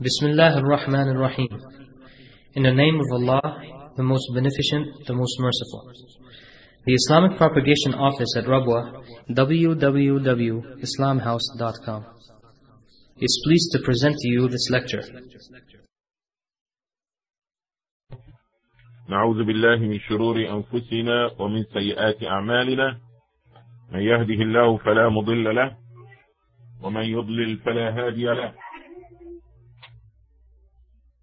Bismillah ar-Rahman ar-Rahim. In the name of Allah, the most beneficent, the most merciful. The Islamic Propagation Office at Rabwa, www.islamhouse.com, is pleased to present to you this lecture. نعوذ بالله من شرور أنفسنا ومن سيئات أعمالنا من يهده الله فلا مضل له ومن يضلل فلا هادي له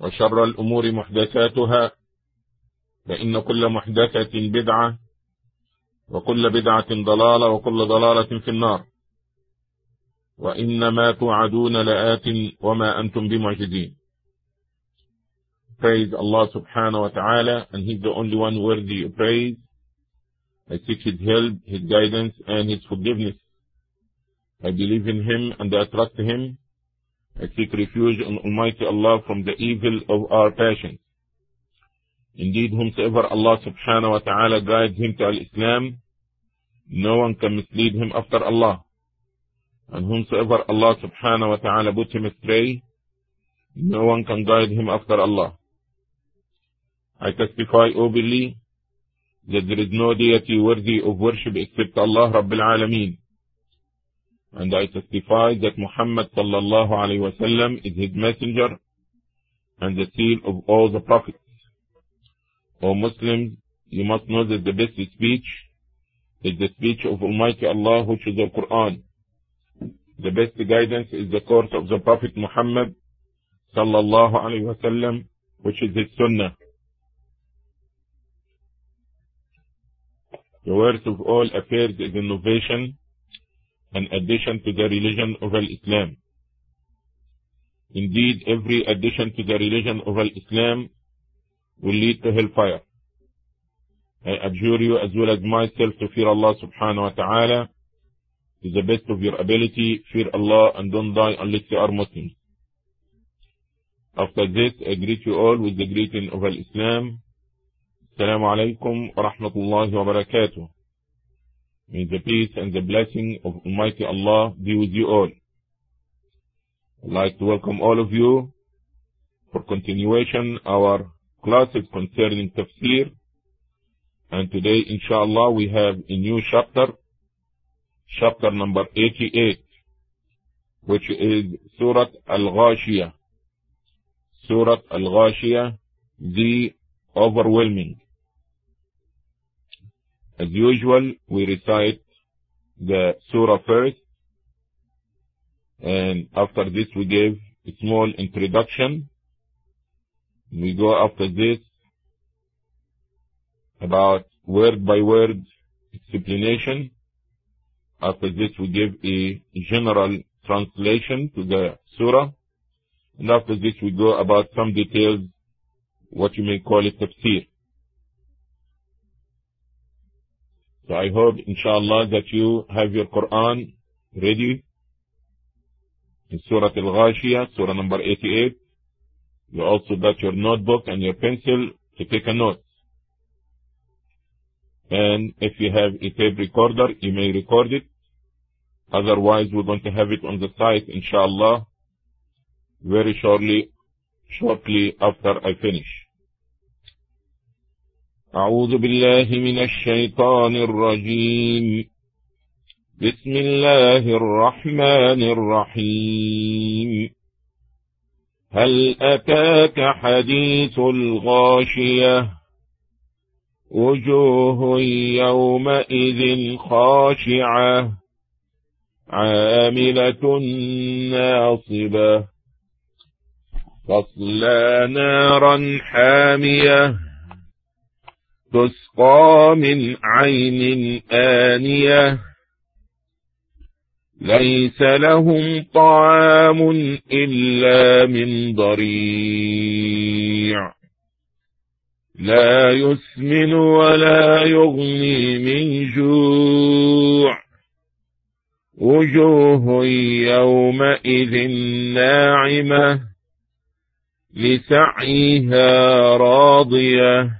وشر الأمور محدثاتها فإن كل محدثة بدعة وكل بدعة ضلالة وكل ضلالة في النار وإنما توعدون لآت وما أنتم بمعجزين Praise Allah subhanahu wa ta'ala and He's the only one worthy of praise. I seek His help, His guidance and His forgiveness. I believe in Him and I trust Him. I seek refuge in Almighty Allah from the evil of our passions. Indeed, whomsoever Allah subhanahu wa ta'ala guides him to al-Islam, no one can mislead him after Allah. And whomsoever Allah subhanahu wa ta'ala puts him astray, no one can guide him after Allah. I testify openly that there is no deity worthy of worship except Allah Rabbil Alameen. And I testify that Muhammad sallallahu alayhi wa sallam is his messenger and the seal of all the prophets. O Muslims, you must know that the best speech is the speech of Almighty Allah, which is the Quran. The best guidance is the course of the Prophet Muhammad sallallahu alayhi wa sallam, which is his sunnah. The worst of all affairs is innovation and addition to the religion of Islam. Indeed, every addition to the religion of Islam will lead to hellfire. I adjure you as well as myself to fear Allah subhanahu wa ta'ala to the best of your ability, fear Allah and don't die unless you are Muslims. After this, I greet you all with the greeting of Islam. Assalamu alaikum wa rahmatullahi wa barakatuh. May the peace and the blessing of Almighty Allah be with you all. I'd like to welcome all of you for continuation our classes concerning tafsir. And today, inshallah, we have a new chapter, chapter number 88, which is Surah Al-Ghashiyah. Surah Al-Ghashiyah, the overwhelming. As usual, we recite the surah first, and after this we give a small introduction. We go after this about word by word explanation. After this we give a general translation to the surah. And after this we go about some details, what you may call it tafsir. So I hope, inshallah, that you have your Quran ready in Surah Al-Ghashiyah, Surah number 88. You also got your notebook and your pencil to take a note. And if you have a tape recorder, you may record it. Otherwise, we're going to have it on the site, inshallah, very shortly, shortly after I finish. أعوذ بالله من الشيطان الرجيم. بسم الله الرحمن الرحيم. هل أتاك حديث الغاشية؟ وجوه يومئذ خاشعة. عاملة ناصبة. تصلى نارا حامية. تسقى من عين آنية. ليس لهم طعام إلا من ضريع. لا يسمن ولا يغني من جوع. وجوه يومئذ ناعمة. لسعيها راضية.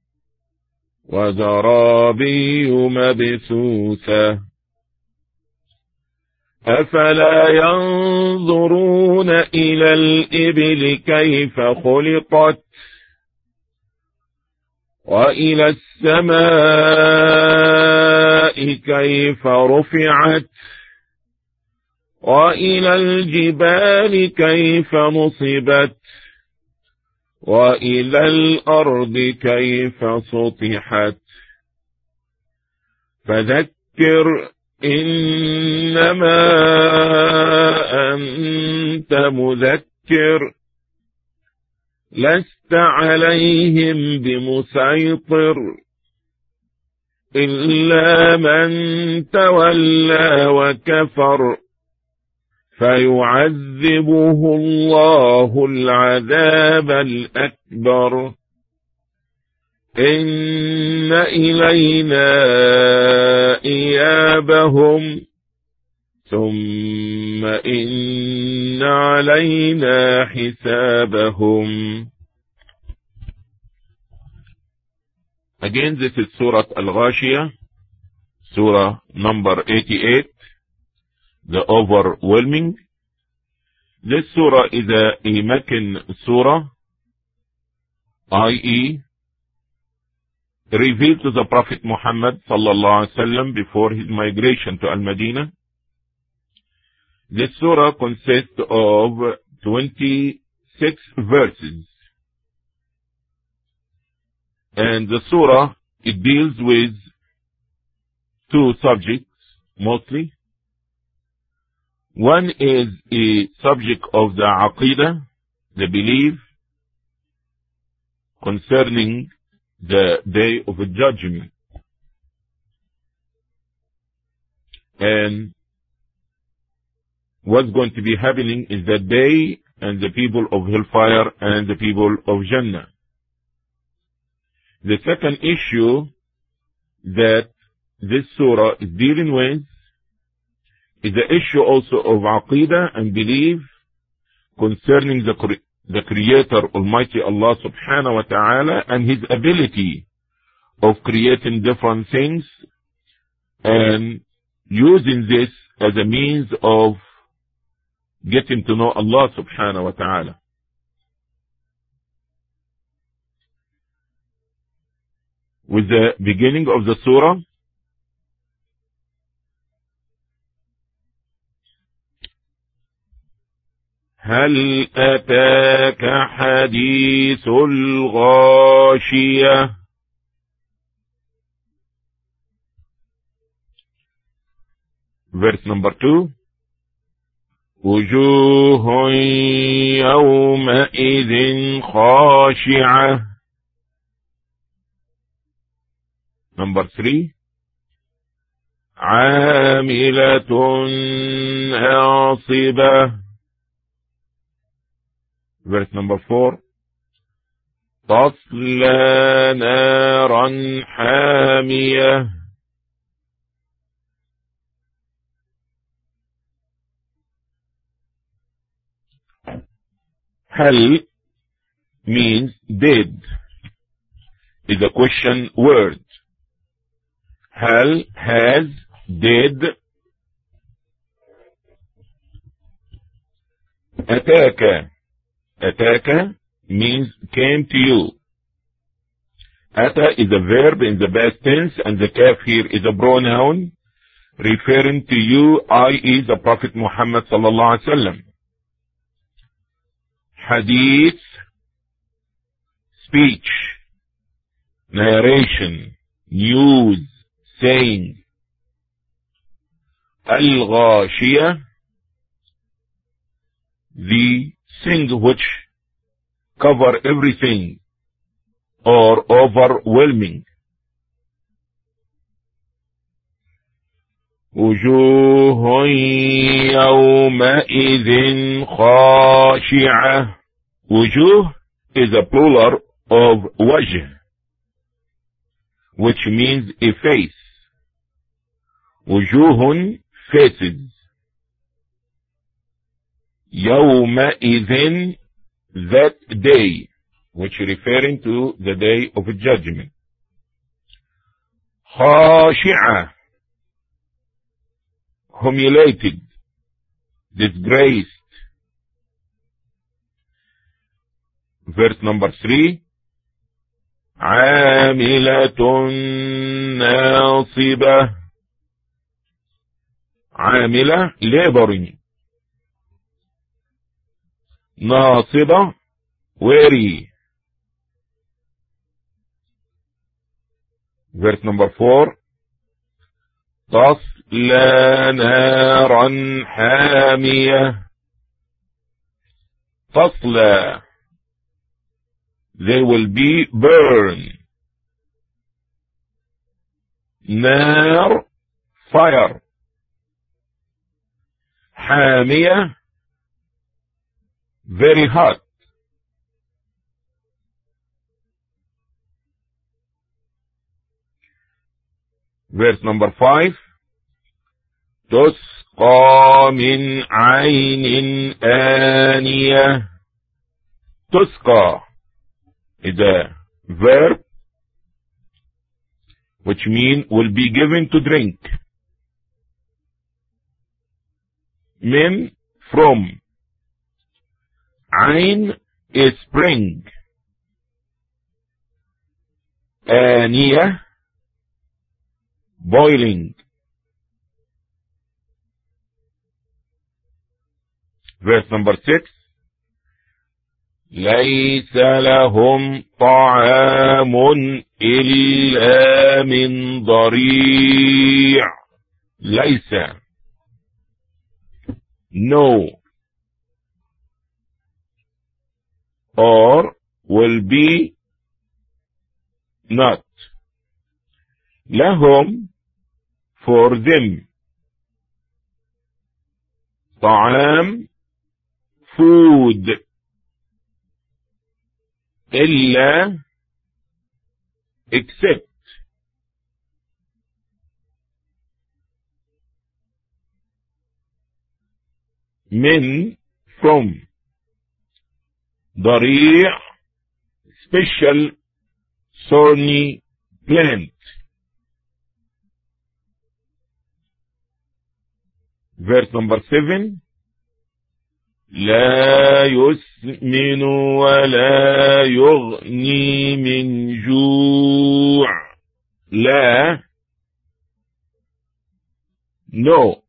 وزرابي مبثوثة أفلا ينظرون إلى الإبل كيف خلقت وإلى السماء كيف رفعت وإلى الجبال كيف نصبت وإلى الأرض كيف سطحت. فذكر إنما أنت مذكر. لست عليهم بمسيطر. إلا من تولى وكفر. فيعذبه الله العذاب الأكبر. إن إلينا إيابهم. ثم إن علينا حسابهم. Again, this is Surah Al-Ghashiyah, Surah number 88, the overwhelming. This Surah is a, a Meccan Surah, i.e., revealed to the Prophet Muhammad sallallahu alaihi wasallam before his migration to Al-Madinah. This surah consists of 26 verses. And the surah, it deals with two subjects mostly. One is a subject of the aqidah, the belief concerning the day of judgment. And what's going to be happening is that they and the people of hellfire and the people of Jannah. The second issue that this surah is dealing with is the issue also of aqidah and belief concerning the the Creator Almighty Allah subhanahu wa ta'ala and His ability of creating different things and using this as a means of getting to know Allah subhanahu wa ta'ala. With the beginning of the surah, هل أتاك حديث الغاشية؟ Verse number two. وجوه يومئذ خاشعة. Number three. عاملة ناصبة. Verse number four تصلى نارا حامية هل means did is a question word هل has did أتاك Ataka means came to you. Ata is a verb in the past tense and the kaf here is a pronoun referring to you, i.e. the Prophet Muhammad sallallahu alaihi wasallam. Hadith, speech, narration, news, saying. Al-Ghashiyah, the thing which cover everything or overwhelming. وجوه يومئذ خاشعة وجوه is a plural of وجه which means a face وجوه faces يومئذ that day which referring to the day of judgment خاشعة humiliated, disgraced. Verse number three. عاملة ناصبة عاملة laboring ناصبة weary verse number four تصلى نارا حامية تصلى they will be burned نار fire حامية very hot verse number 5 تسقى من عين آنية تسقى is a verb which mean will be given to drink من from عين spring. آنية boiling. Verse number 6 ليس لهم طعام إلا من ضريع. ليس. No. Or will be not لهم for them طعام food إلا except من from ضريع special thorny plant verse number 7 لا يسمن ولا يغني من جوع لا no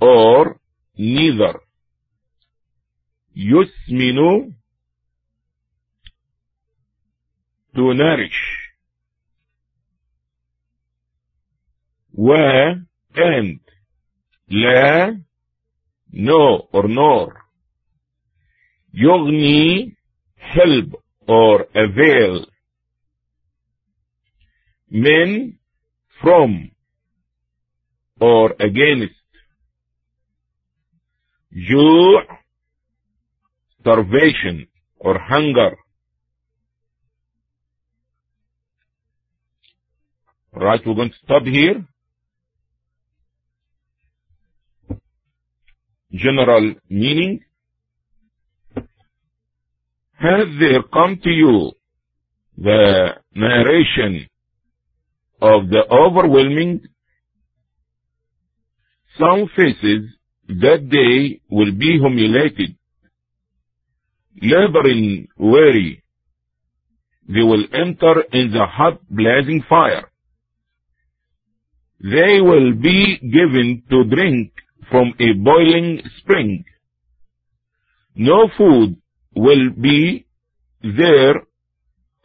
or neither يسمن nourish و and لا no or nor يغني help or avail من from or against جوع starvation or hunger. Right we're going to stop here. General meaning. Has there come to you the narration of the overwhelming some faces that day will be humiliated, laboring weary. They will enter in the hot blazing fire. They will be given to drink from a boiling spring. No food will be there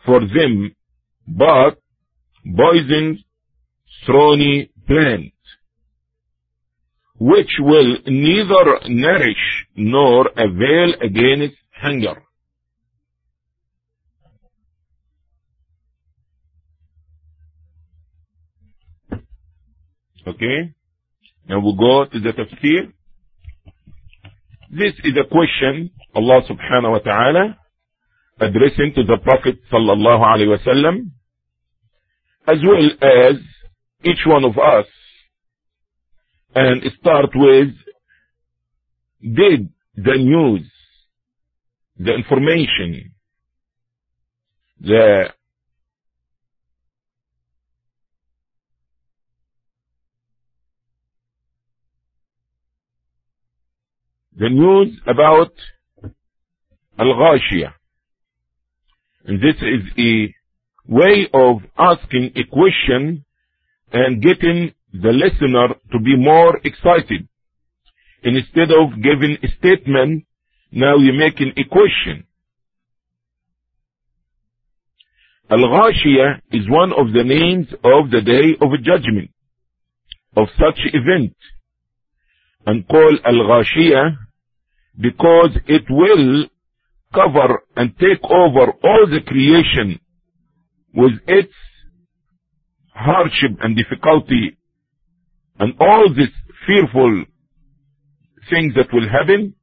for them but poisoned thorny plant, which will neither nourish nor avail against hunger. Okay? Now we go to the tafsir. This is a question Allah subhanahu wa ta'ala addressing to the Prophet sallallahu alayhi wa sallam as well as each one of us and start with did the news, the information, the the news about Al-Ghashiyah. And this is a way of asking a question and getting the listener to be more excited. Instead of giving a statement, now you're making equation. Al-Ghashiyah is one of the names of the day of judgment, of such event. And called Al-Ghashiyah because it will cover and take over all the creation with its hardship and difficulty and all these fearful things that will happen,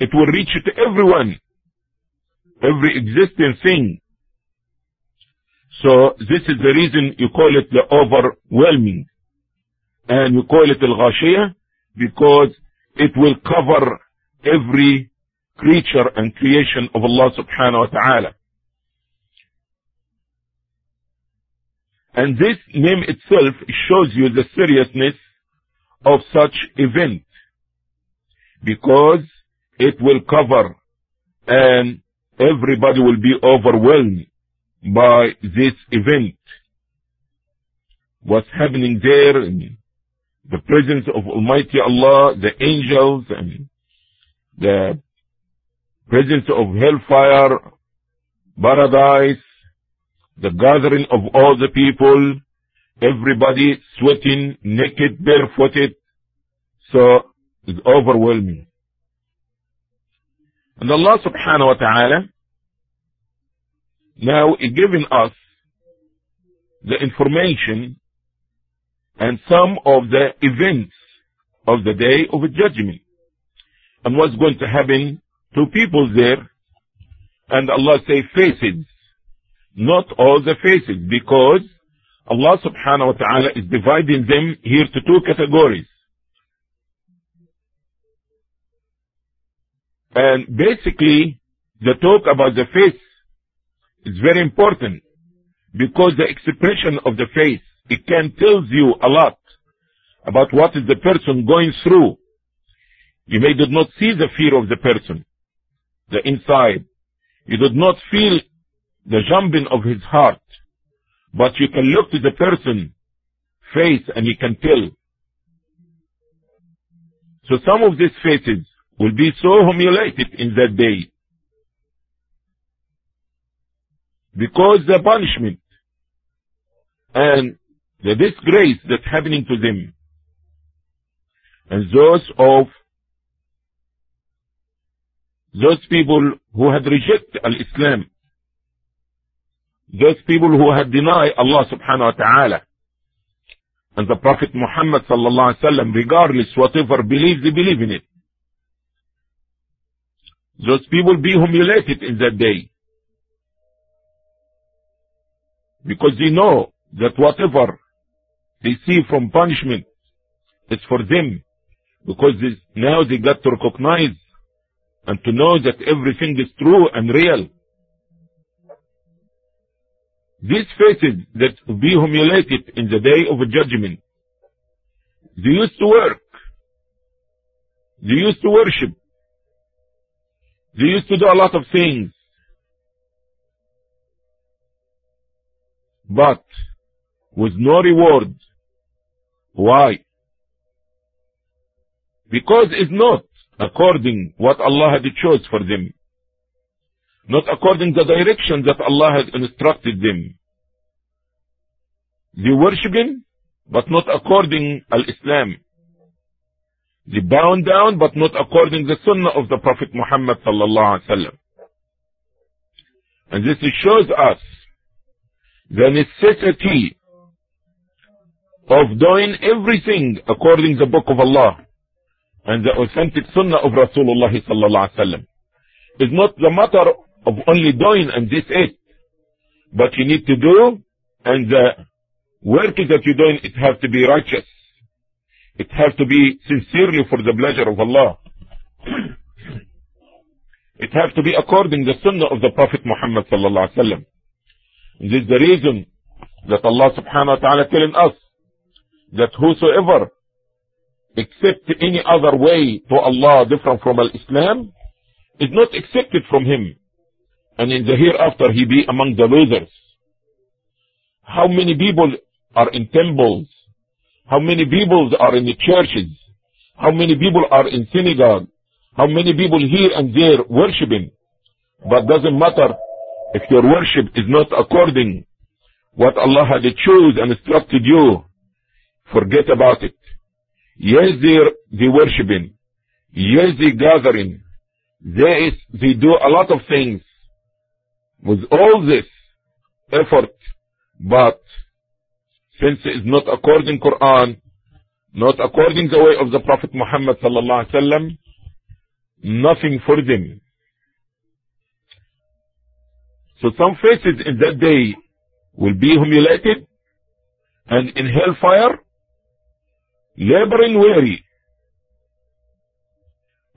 it will reach to everyone, every existing thing. So this is the reason you call it the overwhelming. And you call it al-ghashiyah because it will cover every creature and creation of Allah subhanahu wa ta'ala. And this name itself shows you the seriousness of such event because it will cover and everybody will be overwhelmed by this event. What's happening there in the presence of Almighty Allah, the angels and the presence of hellfire, paradise, the gathering of all the people, everybody sweating, naked, barefooted. So it's overwhelming. And Allah subhanahu wa ta'ala now is giving us the information and some of the events of the day of judgment and what's going to happen to people there. And Allah say faces, not all the faces, because Allah subhanahu wa ta'ala is dividing them here to two categories. And basically, the talk about the face is very important because the expression of the face, it can tell you a lot about what is the person going through. You may did not see the fear of the person, the inside. You did not feel the jumping of his heart, but you can look to the person face and you can tell. So some of these faces will be so humiliated in that day. Because the punishment and the disgrace that's happening to them and those of those people who had rejected al-Islam those people who had denied Allah subhanahu wa ta'ala and the Prophet Muhammad sallallahu alaihi wasallam regardless whatever belief they believe in it those people be humiliated in that day. Because they know that whatever they see from punishment is for them. Because this, now they got to recognize and to know that everything is true and real. These faces that will be humiliated in the day of judgment, they used to work, they used to worship, they used to do a lot of things, but with no reward. Why? Because it's not according what Allah had chose for them. Not according the direction that Allah had instructed them. They worshiping, but not according al-Islam. They bow down, but not according the sunnah of the Prophet Muhammad sallallahu alaihi wasallam. And this shows us the necessity of doing everything according the book of Allah and the authentic sunnah of Rasulullah sallallahu alaihi wasallam. It's not the matter of only doing and this it, but you need to do and the work that you're doing, it has to be righteous. It has to be sincerely for the pleasure of Allah. it has to be according the sunnah of the Prophet Muhammad sallallahu alaihi wasallam. This is the reason that Allah subhanahu wa ta'ala telling us that whosoever accept any other way to Allah different from Al-Islam is not accepted from him. And in the hereafter he be among the losers. How many people are in temples? How many people are in the churches? How many people are in synagogue? How many people here and there worshiping? But doesn't matter if your worship is not according what Allah had chosen and instructed you Forget about it. Yes, they're, they worshiping. Yes, they gathering. They, they do a lot of things with all this effort, but since it is not according Quran, not according the way of the Prophet Muhammad sallallahu alaihi wasallam, nothing for them. So some faces in that day will be humiliated and in hellfire laboring weary.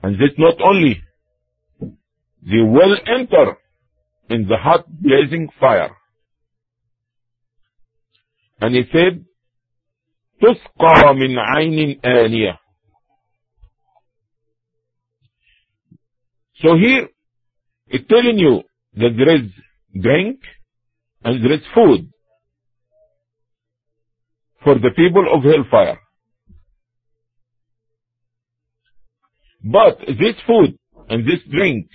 And this not only, they will enter in the hot blazing fire And he said, تسقى من عين آنية. So here, it's telling you that there is drink and there is food for the people of hellfire. But this food and this drink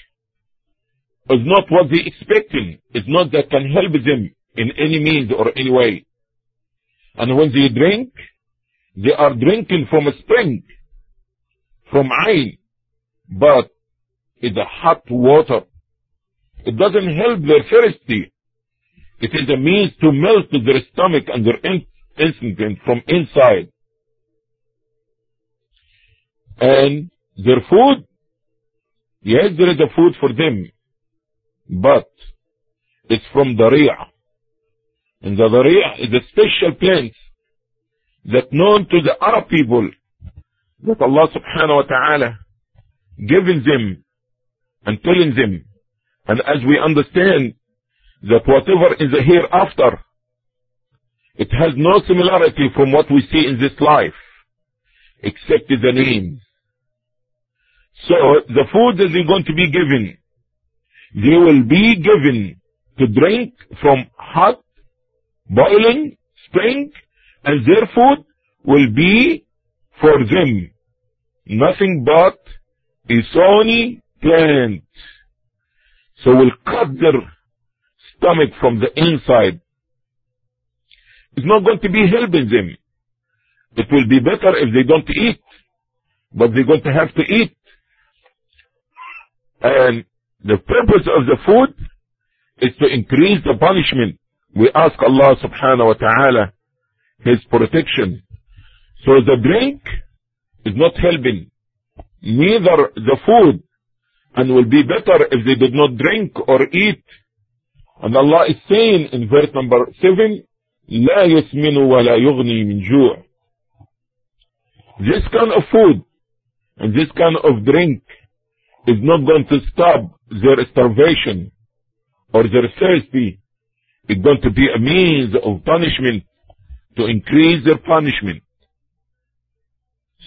is not what they expecting. It's not that can help them in any means or any way. And when they drink, they are drinking from a spring, from Ain, but it's a hot water. It doesn't help their thirsty. It is a means to melt their stomach and their instinct from inside. And their food, yes, there is a food for them, but it's from Daria. And the Daria is a special plant that known to the Arab people that Allah subhanahu wa ta'ala giving them and telling them. And as we understand that whatever is the hereafter, it has no similarity from what we see in this life, except the names. So the food that they're going to be given, they will be given to drink from hot, boiling spring, and their food will be for them nothing but a thorny plant. So will cut their stomach from the inside. It's not going to be helping them. It will be better if they don't eat, but they're going to have to eat and the purpose of the food is to increase the punishment. We ask Allah subhanahu wa ta'ala His protection. So the drink is not helping, neither the food, and will be better if they did not drink or eat. And Allah is saying in verse number 7, لا يسمن ولا يغني من جوع. This kind of food and this kind of drink is not going to stop their starvation or their thirsty. it's going to be a means of punishment to increase their punishment.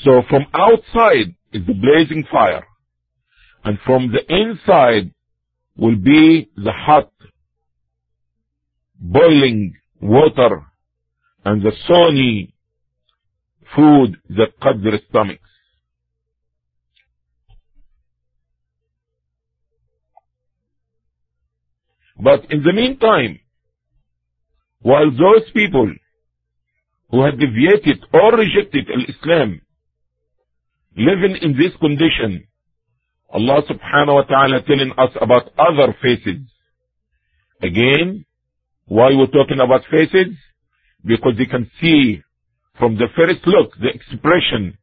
So from outside is the blazing fire. And from the inside will be the hot boiling water and the stony food that cut their stomachs. But in the meantime, while those people who had deviated or rejected Islam living in this condition, Allah subhanahu wa ta'ala telling us about other faces. Again, why we're talking about faces? Because you can see from the first look, the expression,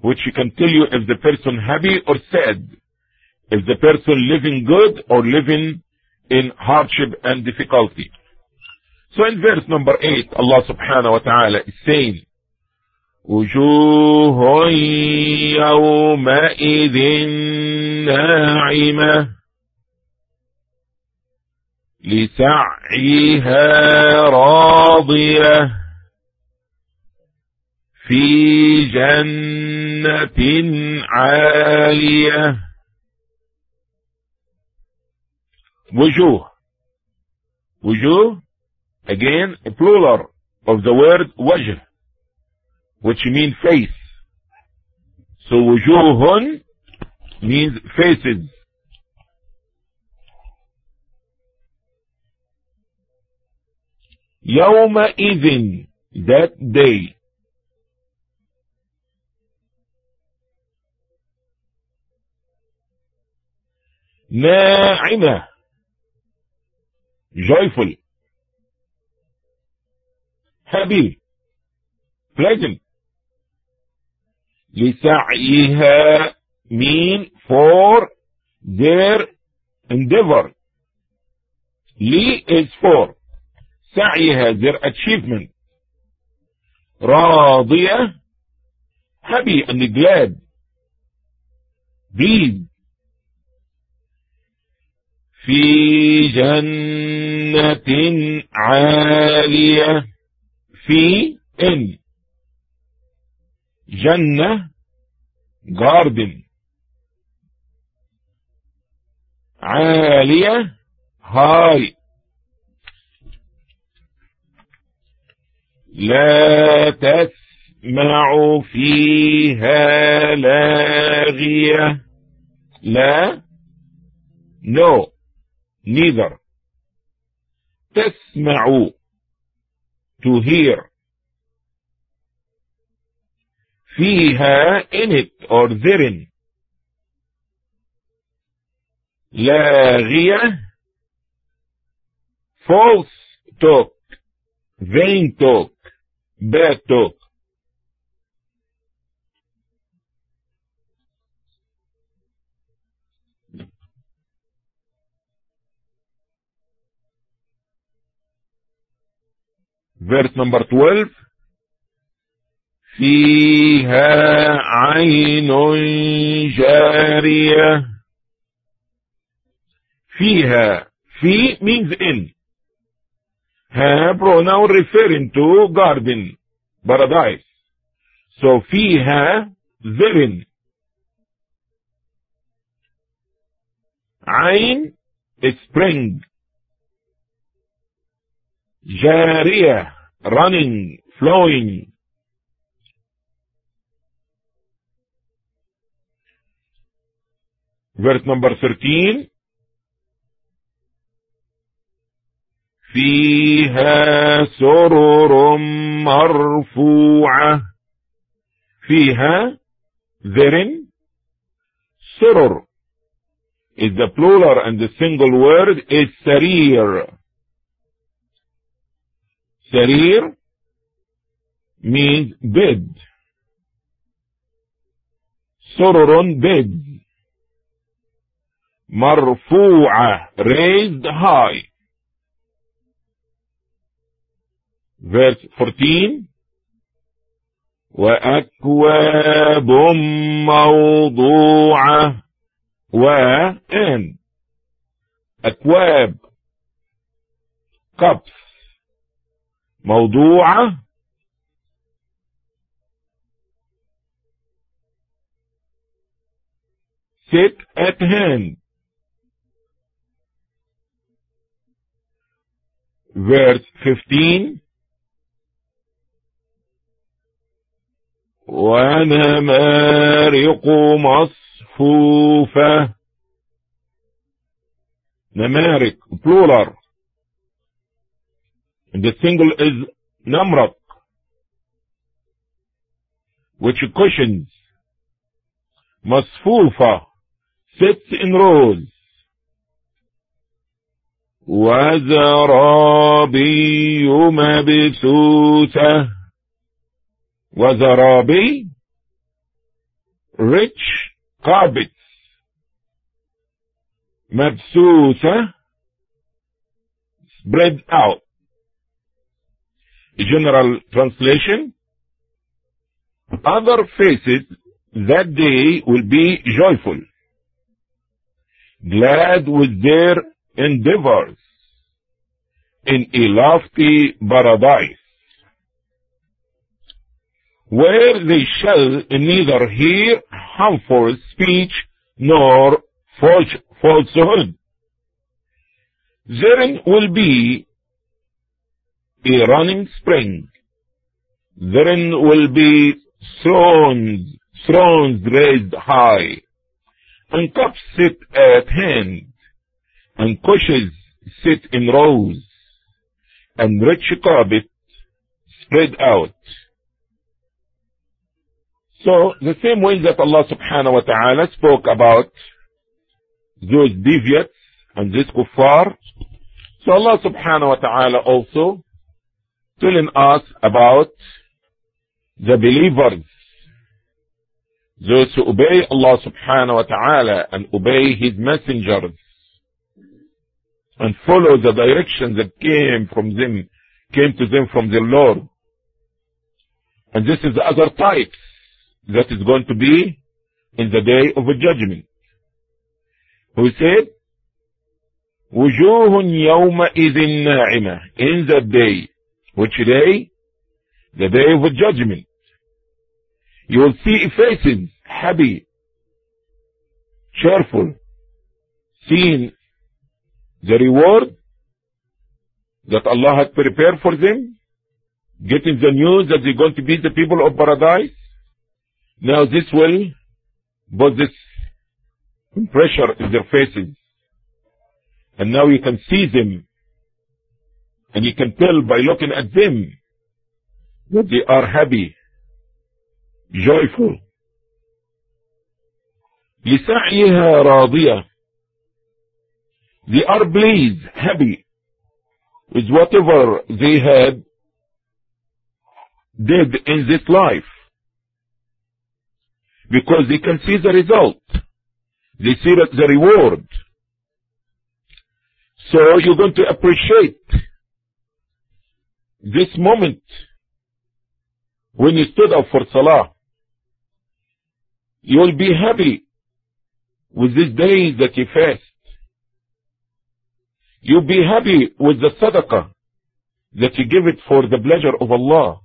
which you can tell you if the person happy or sad, if the person living good or living in hardship and difficulty. So in verse number 8, Allah subhanahu wa ta'ala is saying, وجوه يومئذ ناعمة لسعيها راضية في جنة عالية وجوه وجوه Again, a plural of the word wajh, which means face. So wujuhun means faces. Yawma idin, that day. Na'ima, joyful. Happy pleasant لسعيها mean for their endeavor لي is for سعيها their achievement راضية happy and glad pleased في جنة عالية في in جنة garden. عالية high لا تسمع فيها لاغية. لا no neither. تسمع. To hear فيها in it or therein لاغية false talk vain talk bad talk verse number 12 فيها عين جارية فيها في means in ها pronoun referring to garden paradise so فيها therein عين spring جارية running flowing verse number 13 فيها سرر مرفوعة فيها therein سرر is the plural and the single word is sarir sarir means bed سرر bed مرفوعة raised high verse 14 وأكواب موضوعة و and أكواب cups موضوعة sit at hand. Verse 15 ونمارق مصفوفة. نمارق plural. and the single is namrak which cushions مصفوفة sits in rows وزرابي مبثوثة وزرابي rich carpets مبثوثة spread out general translation other faces that day will be joyful glad with their endeavors in a lofty paradise where they shall neither hear harmful speech nor false, falsehood. Therein will be a running spring. Therein will be thrones, thrones raised high, and cups sit at hand, and cushions sit in rows, and rich carpet spread out. So the same way that Allah subhanahu wa ta'ala spoke about those deviates and this kuffar, so Allah subhanahu wa ta'ala also telling us about the believers, those who obey Allah subhanahu wa ta'ala and obey His messengers and follow the directions that came from them, came to them from their Lord. And this is the other types that is going to be in the day of a judgment. Who said, وجوه يومئذ ناعمة in that day. which day? The day of judgment. You will see faces happy, cheerful, seeing the reward that Allah has prepared for them, getting the news that they're going to be the people of paradise. Now this will put this pressure in their faces. And now you can see them. And you can tell by looking at them that they are happy, joyful. لسعيها راضية. They are pleased, happy with whatever they had did in this life because they can see the result. They see the reward. So you're going to appreciate this moment when you stood up for Salah. You will be happy with these days that you fast. You'll be happy with the sadaqah that you give it for the pleasure of Allah.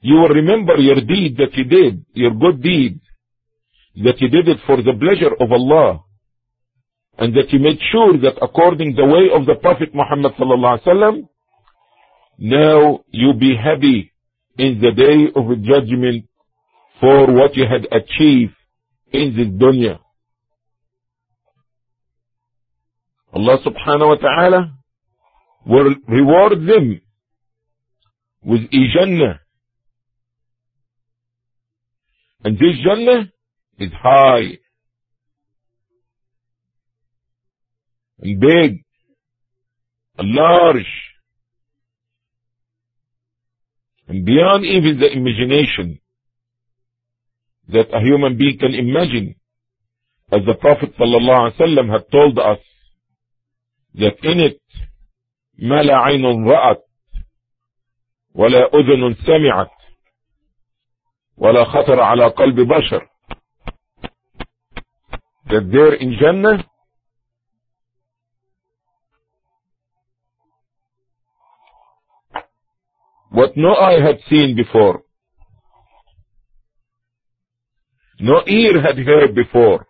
You will remember your deed that you did, your good deed, that you did it for the pleasure of Allah, and that you made sure that according the way of the Prophet Muhammad sallallahu alaihi wasallam, now you'll be happy in the day of judgment for what you had achieved in this dunya. Allah subhanahu wa ta'ala will reward them with a Jannah. And this Jannah is high. And big. And large and beyond even the imagination that a human being can imagine as the Prophet ﷺ had told us that in it ما لا عين رأت ولا أذن سمعت ولا خطر على قلب بشر that there in Jannah what no eye had seen before, no ear had heard before,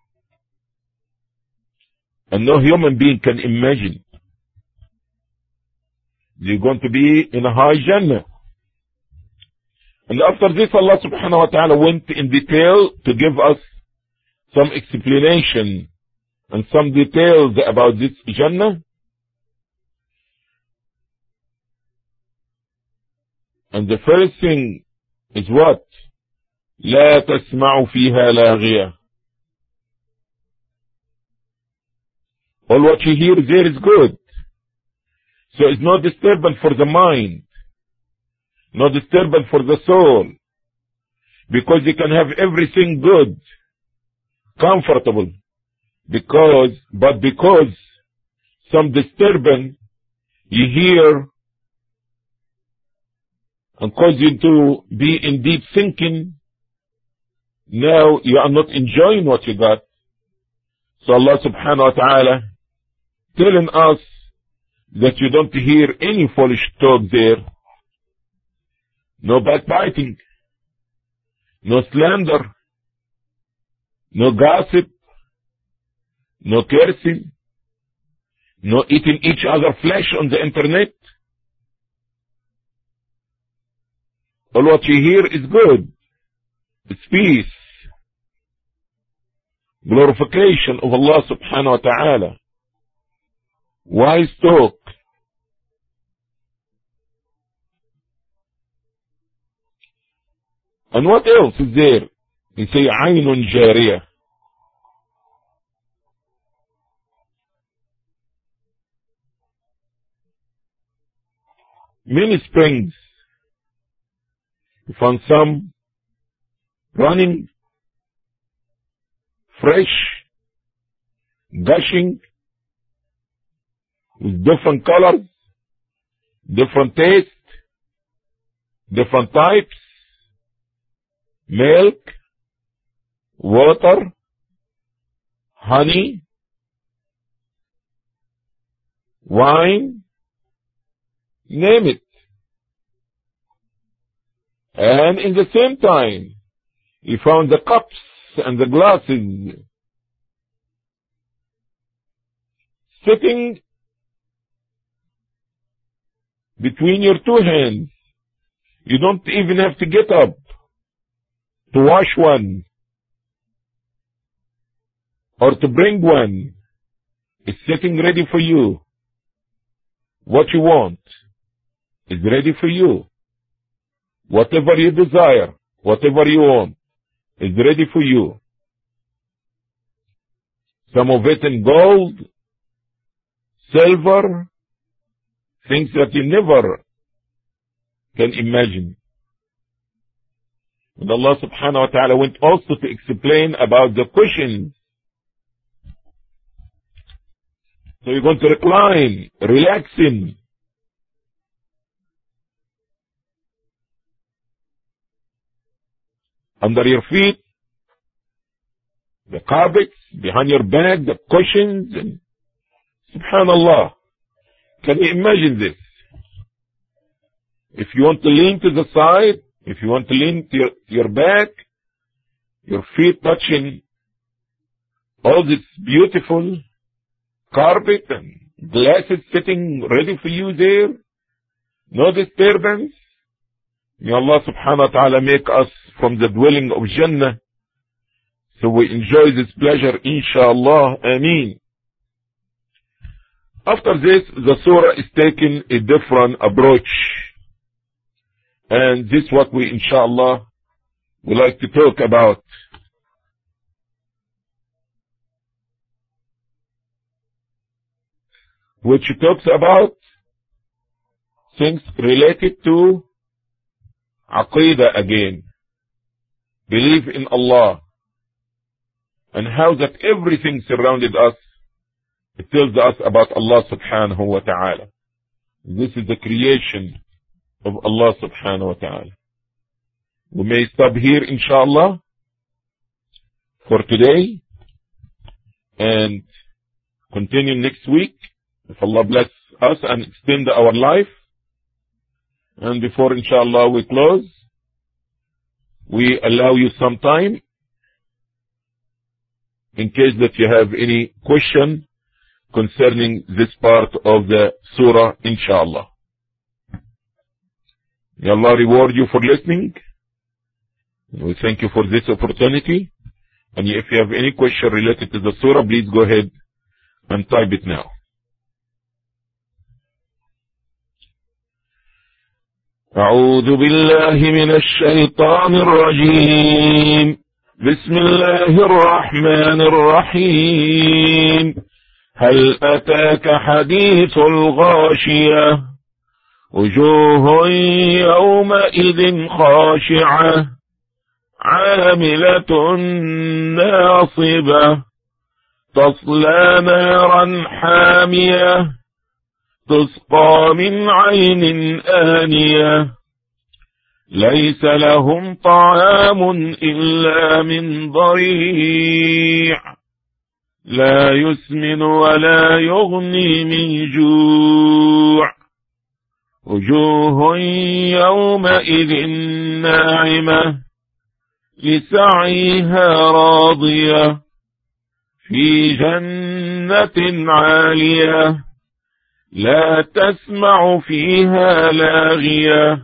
and no human being can imagine. You're going to be in a high Jannah. And after this, Allah subhanahu wa ta'ala went in detail to give us some explanation and some details about this Jannah. And the first thing is what? لا تسمع فيها لاغية. All what you hear there is good. So it's no disturbance for the mind, no disturbance for the soul, because you can have everything good, comfortable, because, but because some disturbance you hear and cause you to be in deep thinking, now you are not enjoying what you got. So Allah subhanahu wa ta'ala telling us that you don't hear any foolish talk there. No backbiting, no slander, no gossip, no cursing, no eating each other flesh on the internet. All what you hear is good. It's peace. Glorification of Allah subhanahu wa ta'ala. Wise talk. And what else is there? You say عين جارية. Many springs. Found some running, fresh, gushing, with different colors, different taste, different types, milk, water, honey, wine, name it. And in the same time, he found the cups and the glasses sitting between your two hands. You don't even have to get up to wash one or to bring one. It's sitting ready for you. What you want is ready for you. Whatever you desire, whatever you want is ready for you. Some of it in gold, silver, things that you never can imagine. And Allah subhanahu wa ta'ala went also to explain about the cushions. So you're going to recline, relaxing. Under your feet, the carpets, behind your back, the cushions, and subhanallah. Can you imagine this? If you want to lean to the side, if you want to lean to your, your back, your feet touching all this beautiful carpet and glasses sitting ready for you there, no disturbance. May Allah subhanahu wa ta'ala make us from the dwelling of Jannah so we enjoy this pleasure inshallah. Ameen. After this, the surah is taking a different approach. And this is what we, inshallah, would like to talk about. Which talks about things related to Aqidah again. Believe in Allah. And how that everything surrounded us it tells us about Allah subhanahu wa ta'ala. This is the creation of Allah subhanahu wa ta'ala. We may stop here inshallah for today and continue next week if Allah bless us and extend our life. And before inshallah we close, we allow you some time in case that you have any question concerning this part of the surah, inshallah. May Allah reward you for listening. We thank you for this opportunity. And if you have any question related to the surah, please go ahead and type it now. أعوذ بالله من الشيطان الرجيم. بسم الله الرحمن الرحيم. هل أتاك حديث الغاشية؟ وجوه يومئذ خاشعة. عاملة ناصبة. تصلى نارا حامية. تسقى من عين آنية. ليس لهم طعام إلا من ضريع. لا يسمن ولا يغني من جوع. وجوه يومئذ ناعمة. لسعيها راضية. في جنة عالية. لا تسمع فيها لاغية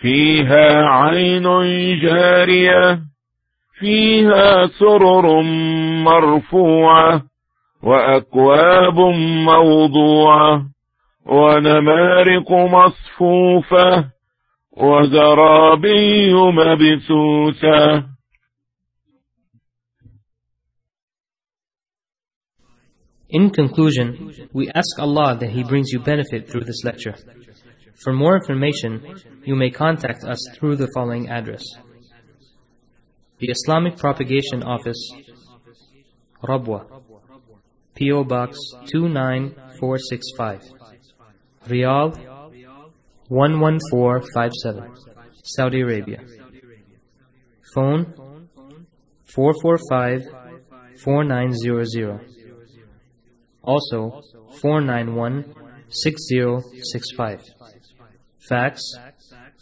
فيها عين جارية فيها سرر مرفوعة وأكواب موضوعة ونمارق مصفوفة وزرابي مبثوثة. In conclusion, we ask Allah that He brings you benefit through this lecture. For more information, you may contact us through the following address. The Islamic Propagation Office, Rabwa, P.O. Box 29465, Riyadh 11457, Saudi Arabia. Phone 445 4900. Also 491 6065. Fax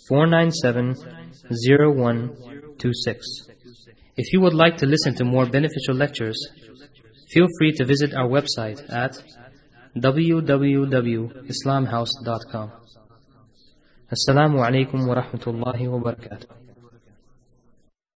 497 0126. If you would like to listen to more beneficial lectures, feel free to visit our website at www.islamhouse.com. Assalamu alaikum wa rahmatullahi wa barakatuh.